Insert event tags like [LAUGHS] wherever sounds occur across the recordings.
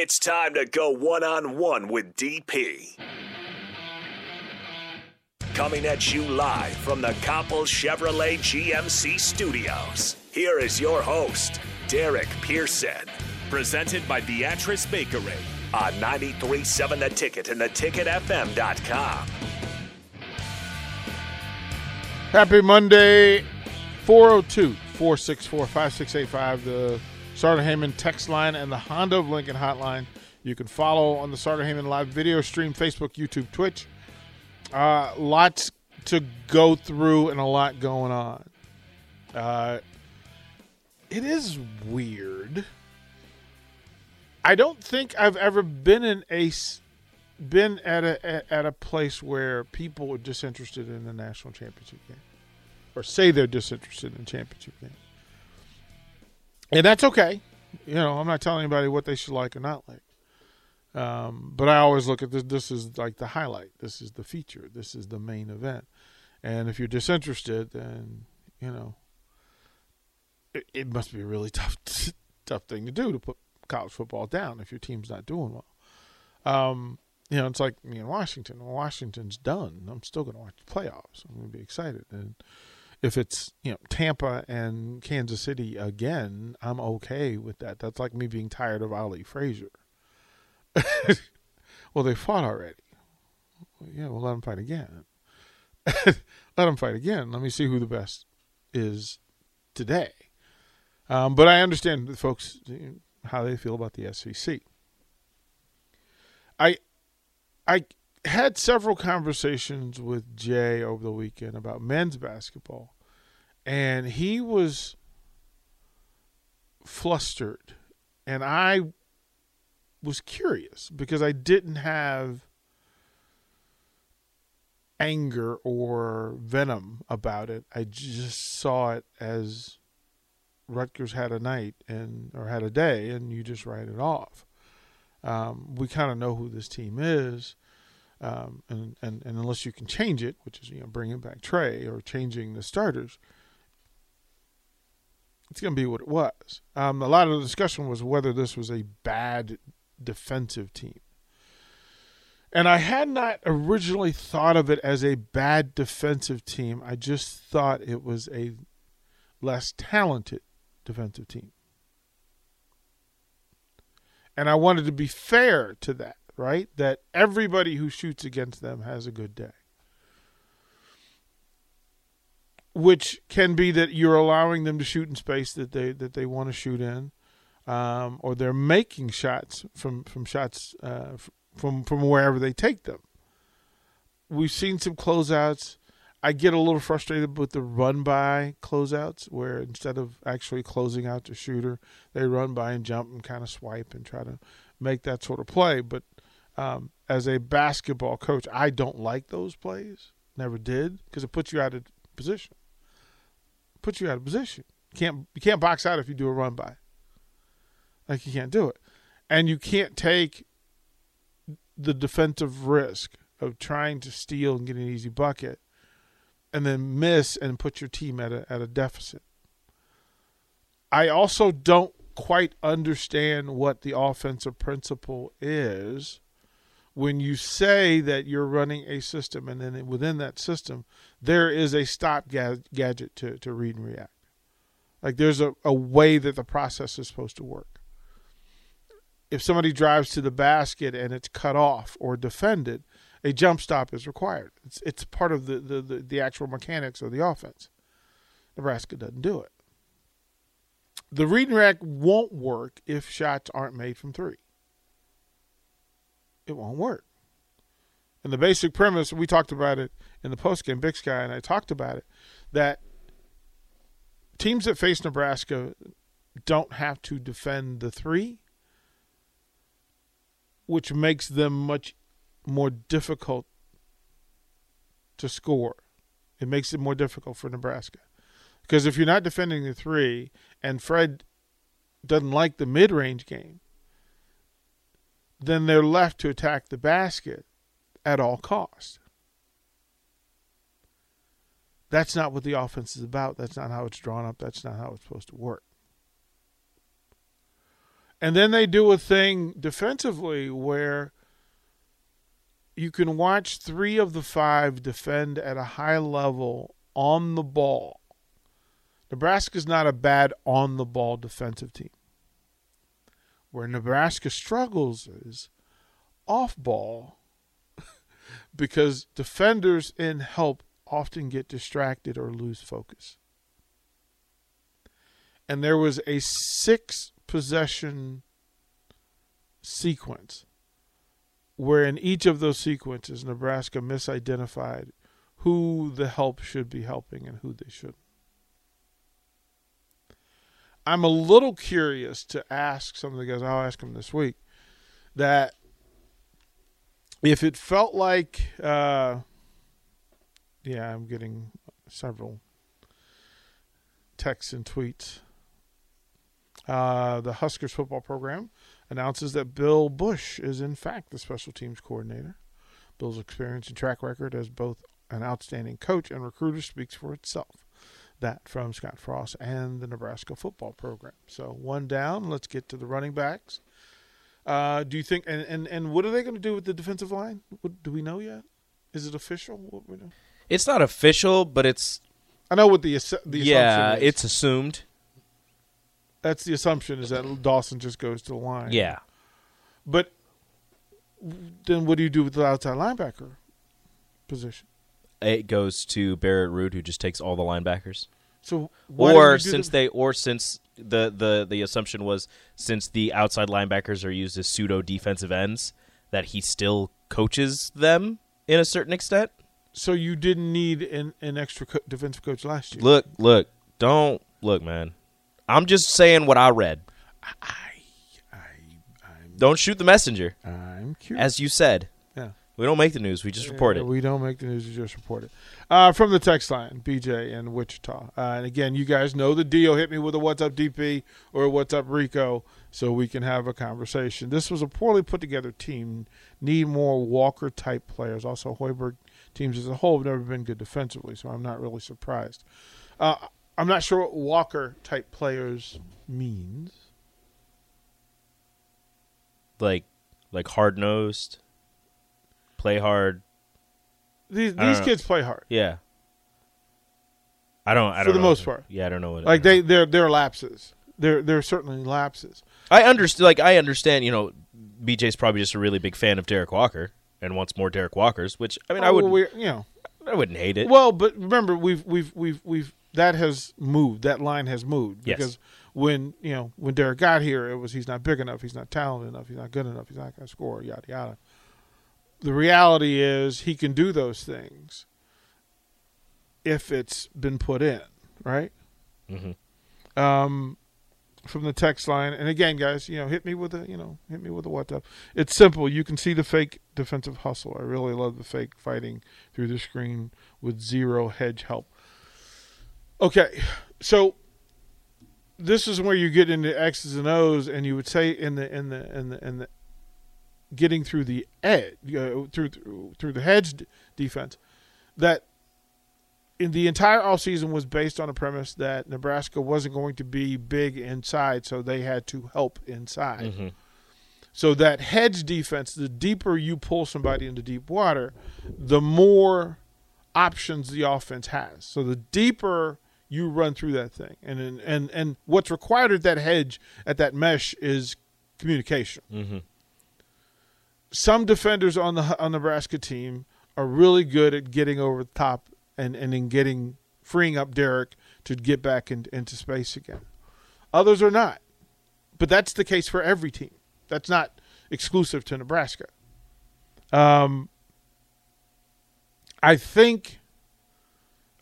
It's time to go one on one with DP. Coming at you live from the Coppel Chevrolet GMC studios. Here is your host, Derek Pearson. Presented by Beatrice Bakery on 93.7 The Ticket and theticketfm.com. Happy Monday, 402 464 5685, the Sartor Hamann text line and the Honda of Lincoln hotline. You can follow on the Sartor Hamann live video stream, Facebook, YouTube, Twitch. Uh, lots to go through and a lot going on. Uh, it is weird. I don't think I've ever been in a been at a at a place where people are disinterested in the national championship game, or say they're disinterested in the championship game, and that's okay. You know, I'm not telling anybody what they should like or not like. Um, but I always look at this. This is like the highlight. This is the feature. This is the main event. And if you're disinterested, then you know it, it must be a really [LAUGHS] tough, tough thing to do to put college football down if your team's not doing well. Um, you know, it's like me in Washington. Washington's done. I'm still going to watch the playoffs. I'm going to be excited. And if it's you know Tampa and Kansas City again, I'm okay with that. That's like me being tired of Ali Frazier. [LAUGHS] well, they fought already. Yeah, we'll let them fight again. [LAUGHS] let them fight again. Let me see who the best is today. Um, but I understand the folks how they feel about the SEC. I I had several conversations with Jay over the weekend about men's basketball, and he was flustered, and I was curious because I didn't have anger or venom about it. I just saw it as Rutgers had a night and or had a day, and you just write it off. Um, we kind of know who this team is, um, and, and and unless you can change it, which is you know bringing back Trey or changing the starters, it's going to be what it was. Um, a lot of the discussion was whether this was a bad defensive team. And I had not originally thought of it as a bad defensive team. I just thought it was a less talented defensive team. And I wanted to be fair to that, right? That everybody who shoots against them has a good day. Which can be that you're allowing them to shoot in space that they that they want to shoot in, um, or they're making shots from from shots uh, from from wherever they take them. We've seen some closeouts I get a little frustrated with the run by closeouts where instead of actually closing out the shooter, they run by and jump and kind of swipe and try to make that sort of play. But um, as a basketball coach, I don't like those plays. Never did because it puts you out of position. Puts you out of position. Can't you can't box out if you do a run by. Like you can't do it, and you can't take the defensive risk of trying to steal and get an easy bucket and then miss and put your team at a at a deficit. I also don't quite understand what the offensive principle is when you say that you're running a system and then within that system there is a stop gadget to, to read and react. Like there's a, a way that the process is supposed to work. If somebody drives to the basket and it's cut off or defended, a jump stop is required. It's it's part of the, the, the, the actual mechanics of the offense. Nebraska doesn't do it. The read and react won't work if shots aren't made from three. It won't work. And the basic premise, we talked about it in the postgame, Big Sky and I talked about it, that teams that face Nebraska don't have to defend the three, which makes them much more difficult to score. It makes it more difficult for Nebraska. Because if you're not defending the three and Fred doesn't like the mid range game, then they're left to attack the basket at all costs. That's not what the offense is about. That's not how it's drawn up. That's not how it's supposed to work. And then they do a thing defensively where you can watch three of the five defend at a high level on the ball. Nebraska's not a bad on the ball defensive team. Where Nebraska struggles is off ball [LAUGHS] because defenders in help often get distracted or lose focus. And there was a six possession sequence where in each of those sequences Nebraska misidentified who the help should be helping and who they shouldn't. I'm a little curious to ask some of the guys, I'll ask them this week, that if it felt like, uh, yeah, I'm getting several texts and tweets. Uh, the Huskers football program announces that Bill Bush is, in fact, the special teams coordinator. Bill's experience and track record as both an outstanding coach and recruiter speaks for itself. That from Scott Frost and the Nebraska football program. So one down. Let's get to the running backs. Uh, do you think and, and, and what are they going to do with the defensive line? What, do we know yet? Is it official? What we know? It's not official, but it's I know what the the yeah, it's assumed. that's the assumption is that Dawson just goes to the line. Yeah, But then what do you do with the outside linebacker position? It goes to Barrett Ruud, who just takes all the linebackers. So or since the- they, or since the, the the assumption was since the outside linebackers are used as pseudo defensive ends, that he still coaches them in a certain extent. so you didn't need an, an extra co- defensive coach last year. Look, look, don't look, man. I'm just saying what I read. I, I, I'm, Don't shoot the messenger, I'm curious. as you said. We don't make the news; we just report it. We don't make the news; we just report it. Uh, from the text line, BJ in Wichita, uh, and again, you guys know the deal. Hit me with a "What's up, DP" or a "What's up, Rico," so we can have a conversation. This was a poorly put together team. Need more Walker type players. Also, Hoiberg teams as a whole have never been good defensively, so I'm not really surprised. Uh, I'm not sure what Walker type players means. like, like hard nosed, play hard. These these kids play hard. Yeah. I don't. I For don't the know. most part. Yeah, I don't know what. Like they, they're they're lapses. They're they're certainly lapses. I understand. Like I understand. You know, BJ's probably just a really big fan of Derrick Walker and wants more Derrick Walkers. Which I mean, I Oh, would. we- you know. I wouldn't hate it. Well, but remember, we've we've we've we've that has moved. That line has moved Yes. because when you know when Derrick got here, it was he's not big enough, he's not talented enough, he's not good enough, he's not going to score, yada yada. The reality is he can do those things if it's been put in, right? Mhm. Um, from the text line, and again, guys, you know, hit me with a, you know, hit me with a WhatsApp. It's simple. You can see the fake defensive hustle. I really love the fake fighting through the screen with zero hedge help. Okay, so this is where you get into X's and O's, and you would say in the in the in the in the getting through the edge uh, through through through the hedge defense that in the entire offseason was based on a premise that Nebraska wasn't going to be big inside, so they had to help inside. Mhm. So that hedge defense, the deeper you pull somebody into deep water, the more options the offense has. So the deeper you run through that thing, and and and, and what's required at that hedge at that mesh is communication. Mhm. Some defenders on the on Nebraska team are really good at getting over the top and and in getting freeing up Derrick to get back in, into space again. Others are not, but that's the case for every team. That's not exclusive to Nebraska. Um, I think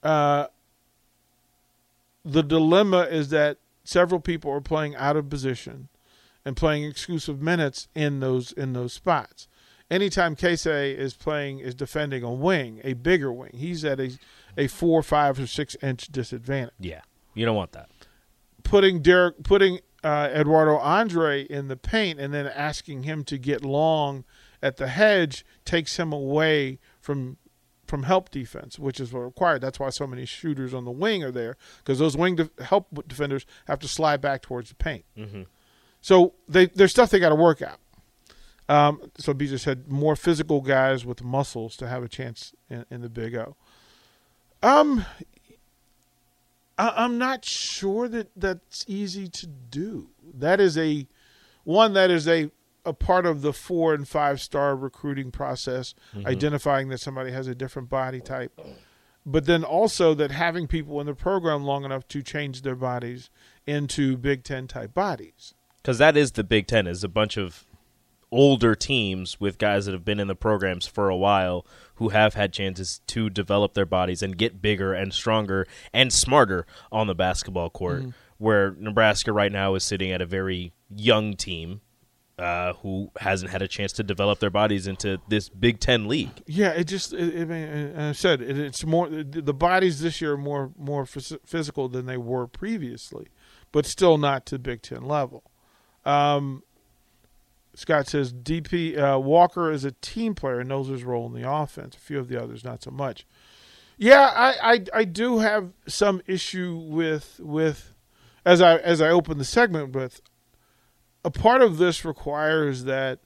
uh, the dilemma is that several people are playing out of position and playing exclusive minutes in those in those spots. Anytime Casey is playing is defending a wing, a bigger wing, he's at a a four, five, or six inch disadvantage Yeah, you don't want that. putting Derrick, putting uh, Eduardo Andre in the paint, and then asking him to get long at the hedge takes him away from from help defense, which is what required. That's why so many shooters on the wing are there because those wing def- help defenders have to slide back towards the paint. Mhm. So they there's stuff they got to work out. Um, so BJ said more physical guys with muscles to have a chance in, in the Big O. Um, I, I'm not sure that that's easy to do. That is a one that is a a part of the four and five star recruiting process, Mm-hmm. identifying that somebody has a different body type, but then also that having people in the program long enough to change their bodies into Big Ten type bodies. Because that is the Big Ten is a bunch of older teams with guys that have been in the programs for a while who have had chances to develop their bodies and get bigger and stronger and smarter on the basketball court. Where Nebraska right now is sitting at a very young team uh, who hasn't had a chance to develop their bodies into this Big Ten league. Yeah, it just it, it, and I said it, it's more the bodies this year are more more phys- physical than they were previously, but still not to Big Ten level. Um, Scott says DP uh, Walker is a team player and knows his role in the offense. A few of the others not so much. Yeah, I, I, I do have some issue with with as I as I open the segment with a part of this requires that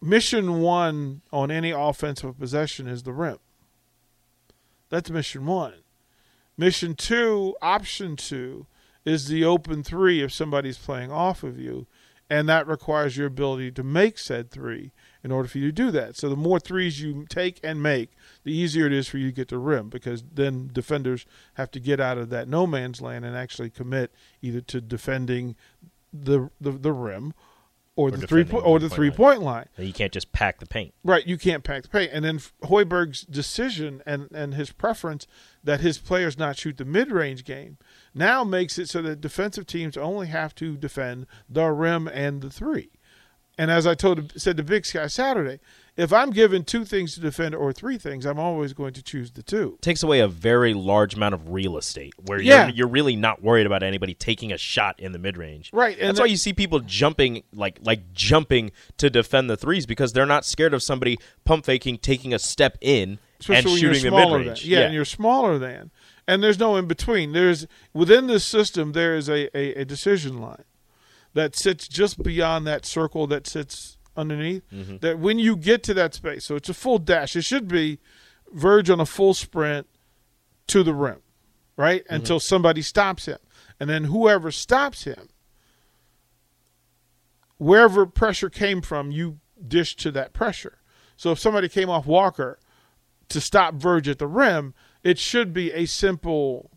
mission one on any offensive possession is the rim. That's mission one. Mission two, option two, is the open three if somebody's playing off of you, and that requires your ability to make said three in order for you to do that. So the more threes you take and make, the easier it is for you to get to rim because then defenders have to get out of that no man's land and actually commit either to defending the the, the rim or, the three the or the three line. point line. You can't just pack the paint. Right, you can't pack the paint. And then Hoiberg's decision and, and his preference that his players not shoot the mid range game now makes it so that defensive teams only have to defend the rim and the three. And as I told said to Big Sky Saturday, if I'm given two things to defend or three things, I'm always going to choose the two. takes away a very large amount of real estate where Yeah. you're, you're really not worried about anybody taking a shot in the mid range. Right, and That's that- why you see people jumping like like jumping to defend the threes because they're not scared of somebody pump faking, taking a step in Especially and shooting you're the mid range. than. Yeah, and you're smaller than. And there's no in between. There's within this system there is a, a, a decision line that sits just beyond that circle that sits underneath. Mm-hmm. That when you get to that space, so it's a full dash. It should be verge on a full sprint to the rim, right? Mm-hmm. Until somebody stops him. And then whoever stops him, wherever pressure came from, you dish to that pressure. So if somebody came off Walker to stop Verge at the rim, it should be a simple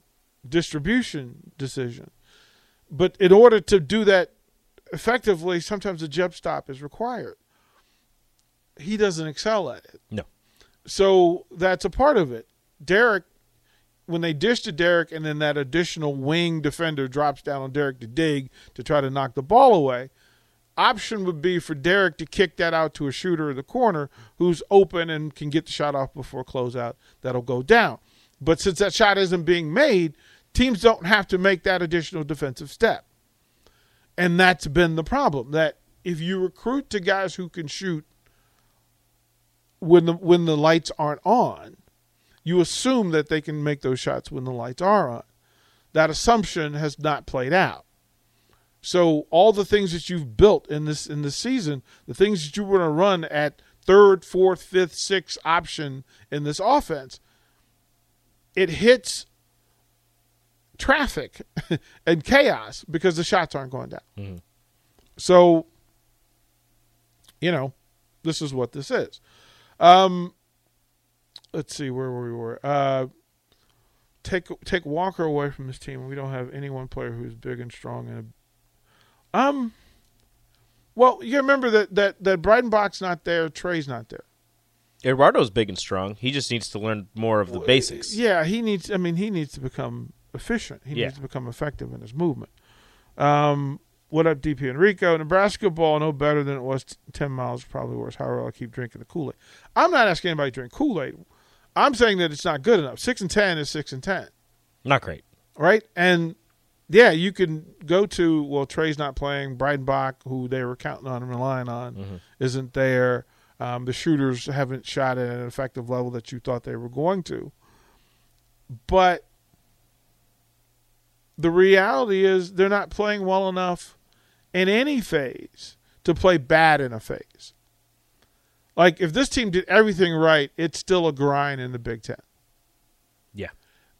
distribution decision. But in order to do that effectively, sometimes a jump stop is required. He doesn't excel at it. No. So that's a part of it. Derrick, when they dish to Derrick and then that additional wing defender drops down on Derrick to dig to try to knock the ball away, option would be for Derrick to kick that out to a shooter in the corner who's open and can get the shot off before closeout. That'll go down. But since that shot isn't being made, teams don't have to make that additional defensive step. And that's been the problem that if you recruit to guys who can shoot when the when the lights aren't on, you assume that they can make those shots when the lights are on. That assumption has not played out. So all the things that you've built in this in this season, the things that you want to run at third, fourth, fifth, sixth option in this offense, it hits traffic [LAUGHS] and chaos because the shots aren't going down. So, you know, this is what this is. Um, let's see where we were. Uh, take take Walker away from this team. We don't have any one player who's big and strong and a, um. Well, you remember that that that Breidenbach's not there. Trey's not there. Eduardo's big and strong. He just needs to learn more of the basics. Yeah, he needs. I mean, he needs to become efficient. He Yeah. needs to become effective in his movement. Um, what up, DP Enrico? Nebraska ball no better than it was t- ten miles. Probably worse. However, I keep drinking the Kool Aid. I'm not asking anybody to drink Kool Aid. I'm saying that it's not good enough. Six and ten is six and ten, Not great. right? And yeah, you can go to well, Trey's not playing. Breidenbach, who they were counting on and relying on, isn't there. Um, the shooters haven't shot at an effective level that you thought they were going to. But the reality is they're not playing well enough in any phase to play bad in a phase. Like if this team did everything right, it's still a grind in the Big Ten. Yeah.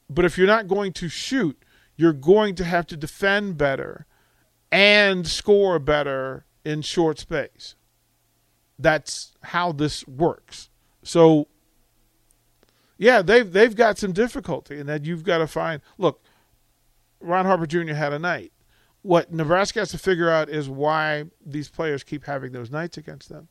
But if you're not going to shoot, you're going to have to defend better and score better in short space. That's how this works. So yeah, they've they've got some difficulty and that you've got to find look, Ron Harper Jr. had a night. What Nebraska has to figure out is why these players keep having those nights against them.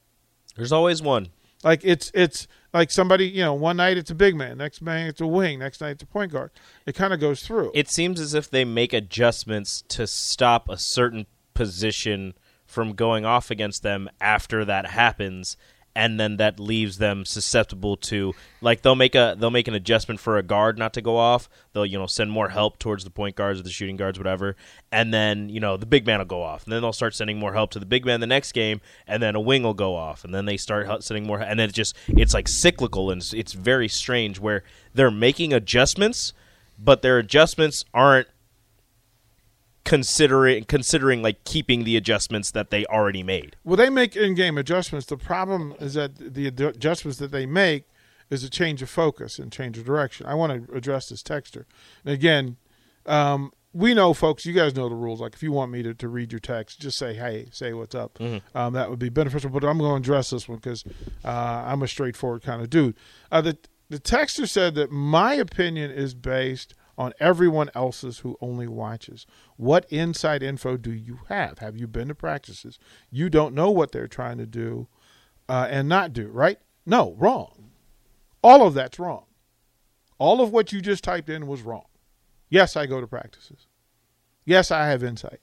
There's always one. Like it's it's like somebody you know one night it's a big man, next man it's a wing, next night it's a point guard. It kind of goes through. It seems as if they make adjustments to stop a certain position from going off against them after that happens and then that leaves them susceptible to like they'll make a they'll make an adjustment for a guard not to go off. They'll you know send more help towards the point guards or the shooting guards, whatever, and then you know the big man will go off, and then they'll start sending more help to the big man the next game, and then a wing will go off, and then they start sending more, and then it just it's like cyclical and it's, it's very strange where they're making adjustments, but their adjustments aren't considering considering like keeping the adjustments that they already made. Well, they make in-game adjustments. The problem is that the adjustments that they make is a change of focus and change of direction. I want to address this texture. And again, um, we know, folks. You guys know the rules. Like, if you want me to, to read your text, just say, "Hey, say what's up." Mm-hmm. Um, that would be beneficial. But I'm going to address this one because uh, I'm a straightforward kind of dude. Uh, the the texter said that my opinion is based on everyone else's who only watches. What inside info do you have? Have you been to practices? You don't know what they're trying to do uh, and not do, right? No, wrong. All of that's wrong. All of what you just typed in was wrong. Yes, I go to practices. Yes, I have insight.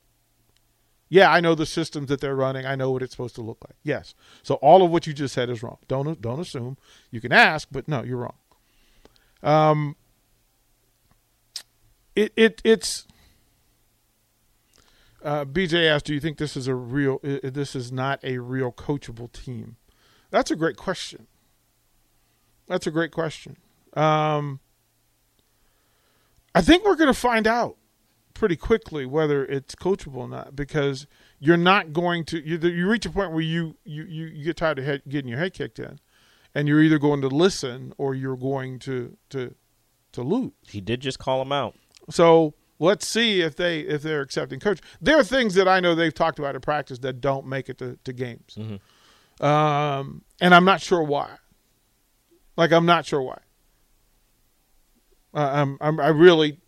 Yeah, I know the systems that they're running. I know what it's supposed to look like. Yes. So all of what you just said is wrong. Don't don't assume. You can ask, but no, you're wrong. Um, it it it's uh, BJ asked, "Do you think this is a real? This is not a real coachable team?" That's a great question. That's a great question. Um, I think we're going to find out pretty quickly whether it's coachable or not because you're not going to you, you reach a point where you you you, get tired of head, getting your head kicked in, and you're either going to listen or you're going to to to lose. He did just call him out. So let's see if they if they're accepting coach. There are things that I know they've talked about in practice that don't make it to, to games, mm-hmm. um, and I'm not sure why. Like I'm not sure why. Uh, I'm, I'm I really,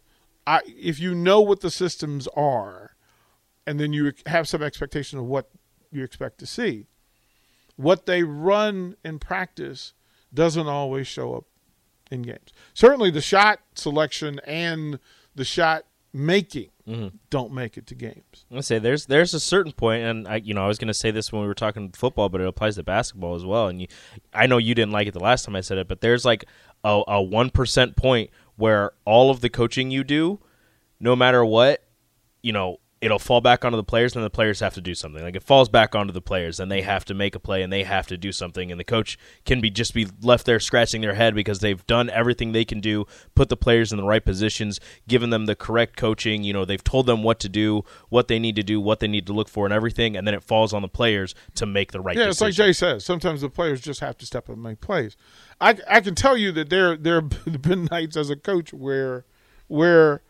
I if you know what the systems are, and then you have some expectation of what you expect to see, what they run in practice doesn't always show up in games. Certainly, the shot selection and the shot making mm-hmm. don't make it to games. I say there's there's a certain point, and I you know I was going to say this when we were talking football, but it applies to basketball as well. And you, I know you didn't like it the last time I said it, but there's like a one percent point where all of the coaching you do, no matter what, you know, it'll fall back onto the players and the players have to do something like it falls back onto the players and they have to make a play and they have to do something and the coach can be just be left there scratching their head because they've done everything they can do put the players in the right positions given them the correct coaching you know they've told them what to do what they need to do what they need to look for and everything and then it falls on the players to make the right yeah decision. it's like jay says sometimes the players just have to step up and make plays i, I can tell you that there there have [LAUGHS] been nights as a coach where where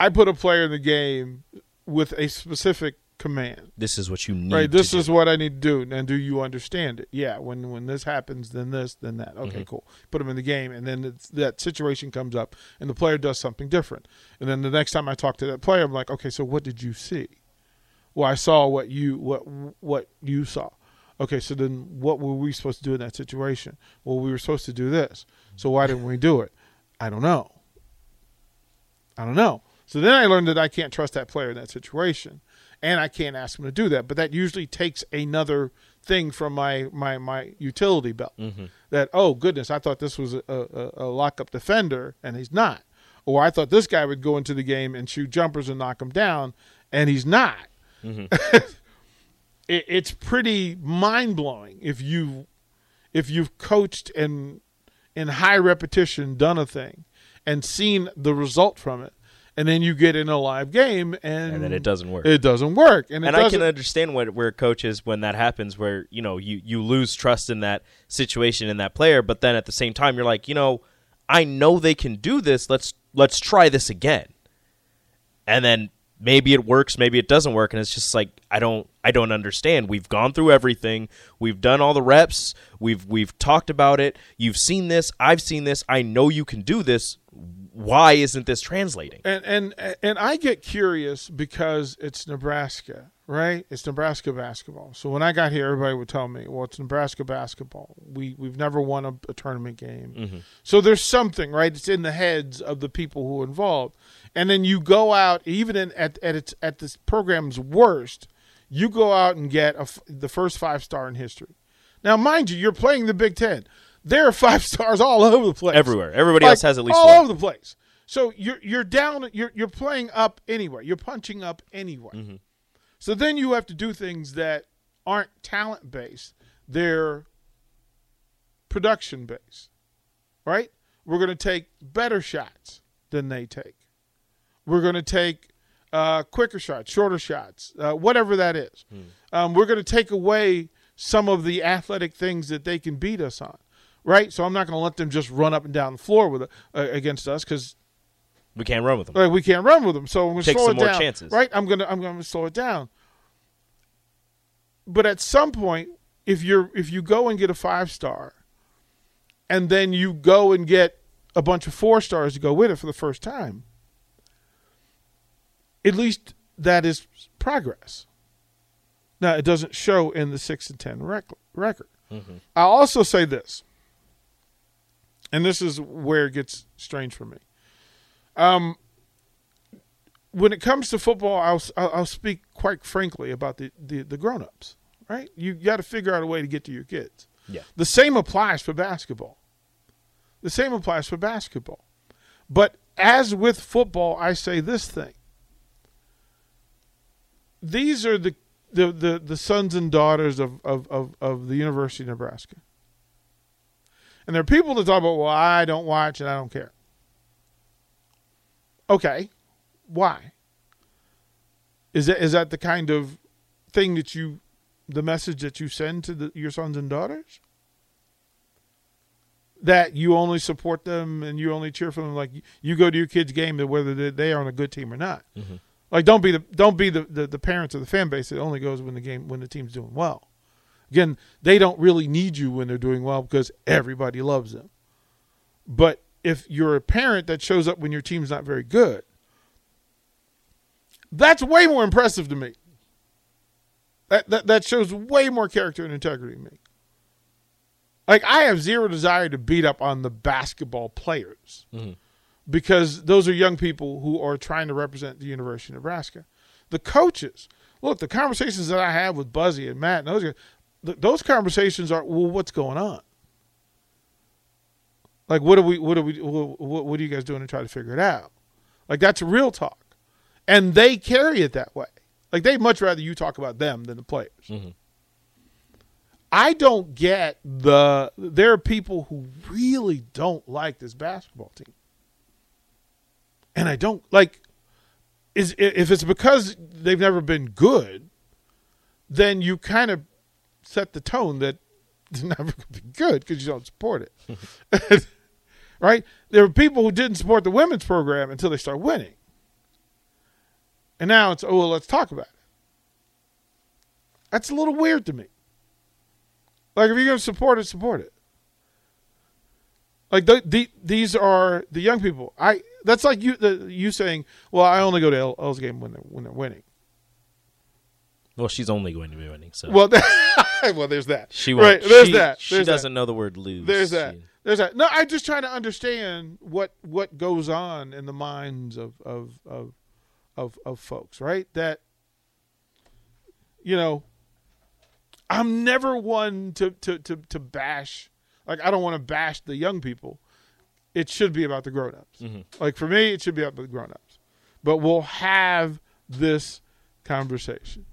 I put a player in the game with a specific command. This is what you need. Right. This is do. what I need to do. And do you understand it? Yeah. When when this happens, then this, then that. Okay, mm-hmm. cool. Put them in the game, and then that situation comes up, and the player does something different. And then the next time I talk to that player, I'm like, okay, so what did you see? Well, I saw what you what what you saw. Okay, so then what were we supposed to do in that situation? Well, we were supposed to do this. So why didn't we do it? I don't know. I don't know. So then I learned that I can't trust that player in that situation, and I can't ask him to do that. But that usually takes another thing from my my my utility belt. Mm-hmm. That oh goodness, I thought this was a, a, a lockup defender, and he's not. Or I thought this guy would go into the game and shoot jumpers and knock him down, and he's not. Mm-hmm. [LAUGHS] it, it's pretty mind blowing if you if you've coached and in high repetition done a thing and seen the result from it and then you get in a live game and, And then it doesn't work. It doesn't work, and, and I can understand what where coaches when that happens, where you know you you lose trust in that situation in that player, but then at the same time you're like, you know, I know they can do this. Let's let's try this again, and then maybe it works, maybe it doesn't work, and it's just like I don't I don't understand. We've gone through everything, we've done all the reps, we've we've talked about it. You've seen this, I've seen this. I know you can do this. Why isn't this translating? and and and I get curious because it's Nebraska, right? It's Nebraska basketball. So when I got here, everybody would tell me, "Well, it's Nebraska basketball. We we've never won a, a tournament game." So there's something, right? It's in the heads of the people who are involved, and then you go out, even in, at at its at this program's worst, you go out and get a the first five star in history. Now, mind you, you're playing the Big Ten. There are [LAUGHS] five stars all over the place Everywhere. Everybody like, else has at least all one. over the place. So you're you're down. You're you're playing up anywhere. You're punching up anywhere. Mm-hmm. So then you have to do things that aren't talent based. They're production based, right? We're going to take better shots than they take. We're going to take uh, quicker shots, shorter shots, uh, whatever that is. Um, we're going to take away some of the athletic things that they can beat us on, right? So I'm not going to let them just run up and down the floor with uh, against us because We can't run with them. like we can't run with them. So I'm going to Take slow some it more down, chances. right? I'm going to I'm going to slow it down. But at some point, if you're if you go and get a five star, and then you go and get a bunch of four stars to go with it for the first time, at least that is progress. Now it doesn't show in the six and ten rec- record. Mm-hmm. I'll also say this, and this is where it gets strange for me. Um, when it comes to football, I'll I'll speak quite frankly about the the, the grown ups. Right, you got to figure out a way to get to your kids. Yeah. The same applies for basketball. The same applies for basketball. But as with football, I say this thing. These are the the, the, the sons and daughters of, of, of, of the University of Nebraska. And there are people that talk about, well, I don't watch and I don't care. Okay. Why? Is that is that the kind of thing that you the message that you send to the, your sons and daughters? That you only support them and you only cheer for them, like you go to your kid's game, whether they- are on a good team or not. Mm-hmm. Like don't be the don't be the, the, the parents of the fan base that only goes when the game when the team's doing well. Again, they don't really need you when they're doing well because everybody loves them. But if you're a parent that shows up when your team's not very good, that's way more impressive to me. That, that that shows way more character and integrity to me. Like I have zero desire to beat up on the basketball players mm-hmm. because those are young people who are trying to represent the University of Nebraska. The coaches, look, the conversations that I have with Buzzy and Matt and those guys, th- those conversations are, well, what's going on? Like, what are we, what are we, what, what are you guys doing to try to figure it out? Like, that's real talk, and they carry it that way. Like, they much rather you talk about them than the players. Mm-hmm. I don't get the. There are people who really don't like this basketball team and I don't like is if it's because they've never been good, then you kind of set the tone that [LAUGHS] they're never going to be good because you don't support it. [LAUGHS] right? There are people who didn't support the women's program until they start winning. And now it's, oh, well, let's talk about it. That's a little weird to me. Like, if you're going to support it, support it. Like the, the, these are the young people. I that's like you the, you saying, "Well, I only go to L, L's game when they're when they're winning." Well, she's only going to be winning. So Well, [LAUGHS] well, there's that. she won't. right. There's she, that. She There's that. doesn't know the word lose. There's that. She- There's that. No, I'm just trying to understand what what goes on in the minds of of of of, of folks, right? That you know, I'm never one to to to to bash. Like I don't want to bash the young people. It should be about the grown-ups. Like for me, it should be about the grown-ups. But we'll have this conversation.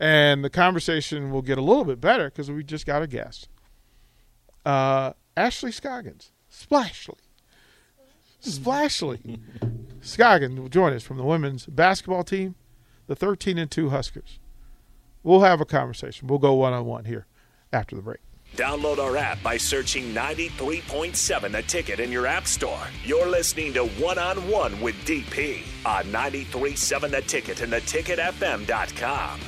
And the conversation will get a little bit better because we just got a guest uh, Ashley Scoggins. Splashly. Splashly. Scoggin will join us from the women's basketball team, the 13 and 2 Huskers. We'll have a conversation. We'll go one on one here after the break. Download our app by searching 93.7 The Ticket in your app store. You're listening to One on One with DP on 93.7 The Ticket and theticketfm.com.